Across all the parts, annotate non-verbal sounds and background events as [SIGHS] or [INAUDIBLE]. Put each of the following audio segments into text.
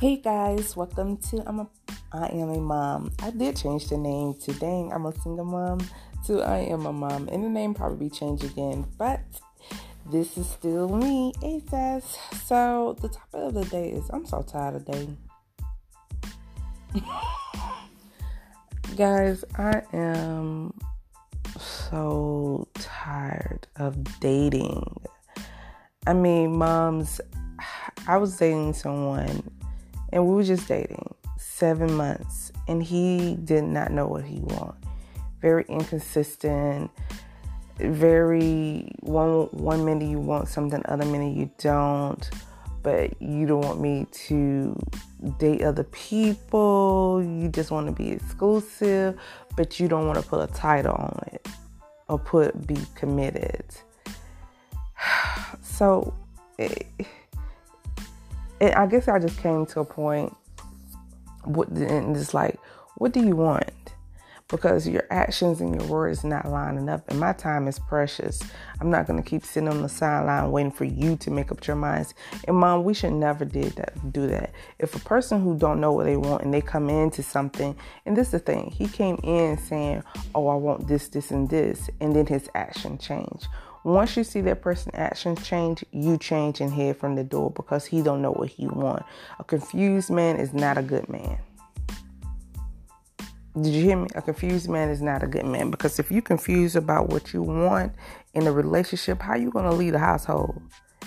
Hey guys, welcome to I'm a I am a mom. I did change the name to dang I'm a single mom to I am a mom, and the name probably change again, but this is still me, ASAS. So the topic of the day is I'm so tired of dating. [LAUGHS] Guys, I am so tired of dating. I mean, moms, I was dating someone and we were just dating seven months and he did not know what he wanted very inconsistent very one one minute you want something other minute you don't. But you don't want me to date other people. You just want to be exclusive but you don't want to put a title on it or put be committed. [SIGHS] So it, and I guess I just came to a point what and it's like, what do you want? Because your actions and your words not lining up, and my time is precious. I'm not gonna keep sitting on the sideline waiting for you to make up your minds. And mom, we should never did that. Do that. If a person who don't know what they want and they come into something, and this is the thing, he came in saying, "Oh, I want this, this, and this," and then his action changed once you see that person actions change, you change and head from the door because he don't know what he want. A confused man is not a good man. Did you hear me? A confused man is not a good man because if you confused about what you want in a relationship, how you gonna lead a household?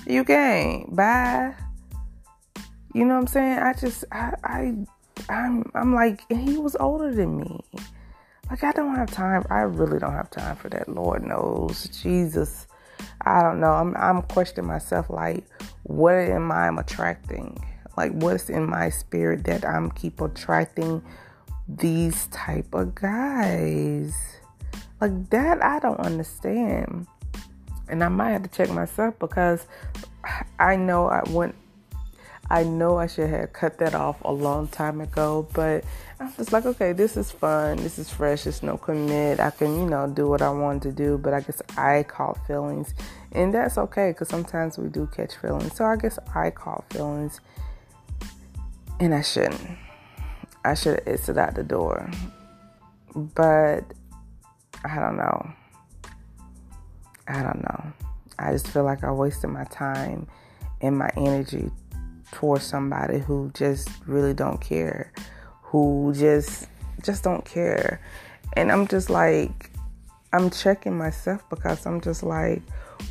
You can't. Bye. You know what I'm saying? I just I I I'm I'm like and he was older than me. Like I don't have time. I really don't have time for that. Lord knows, Jesus. I don't know. I'm I'm questioning myself. Like, what am I attracting? Like, what's in my spirit that I'm keep attracting these type of guys? Like that, I don't understand. And I might have to check myself because I know I went I know I should have cut that off a long time ago, but I'm just like, okay, this is fun, this is fresh, it's no commit. I can, you know, do what I want to do, but I guess I caught feelings, and that's okay because sometimes we do catch feelings. So I guess I caught feelings, and I shouldn't. I should have exited out the door, but I don't know. I don't know. I just feel like I wasted my time and my energy for somebody who just really don't care, who just just don't care. And I'm just like I'm checking myself because I'm just like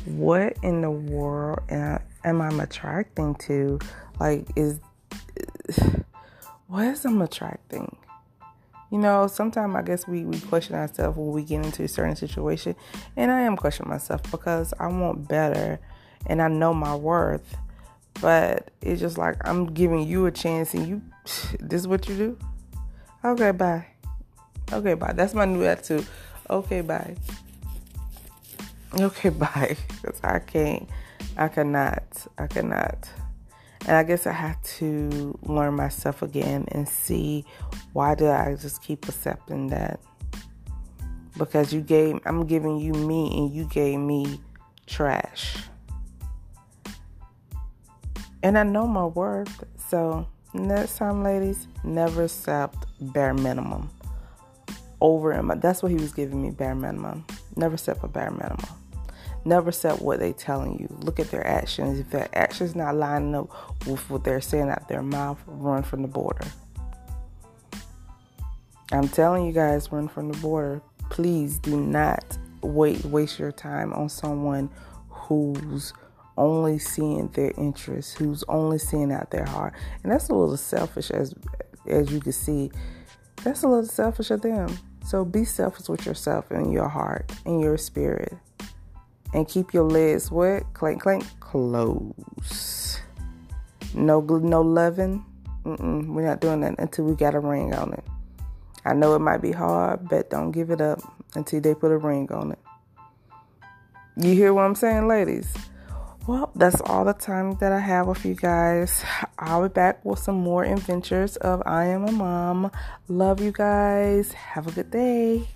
what in the world am I attracting to? Like is what is I'm attracting? You know, sometimes I guess we, we question ourselves when we get into a certain situation. And I am questioning myself because I want better and I know my worth. But it's just like I'm giving you a chance and you [SIGHS] this is what you do? Okay, bye. Okay, bye. That's my new attitude. Okay, bye. Okay, [LAUGHS] bye. Because I can't, I cannot, I cannot. And I guess I have to learn myself again and see why did I just keep accepting that? Because you gave, I'm giving you me and you gave me trash and I know my worth. So next time, ladies, never accept bare minimum over him. That's what he was giving me bare minimum. Never accept a bare minimum. Never accept what they telling you. Look at their actions. If their actions not lining up with what they're saying out their mouth, run from the border. I'm telling you guys, run from the border. Please do not wait waste your time on someone who's only seeing their interests, who's only seeing out their heart. And that's a little selfish as as you can see. That's a little selfish of them. So be selfish with yourself and your heart and your spirit. And keep your legs wet, clank clank, close. No no loving. Mm-mm, we're not doing that until we got a ring on it. I know it might be hard, but don't give it up until they put a ring on it. You hear what I'm saying, ladies? Well, that's all the time that I have with you guys. I'll be back with some more adventures of I Am a Mom. Love you guys. Have a good day.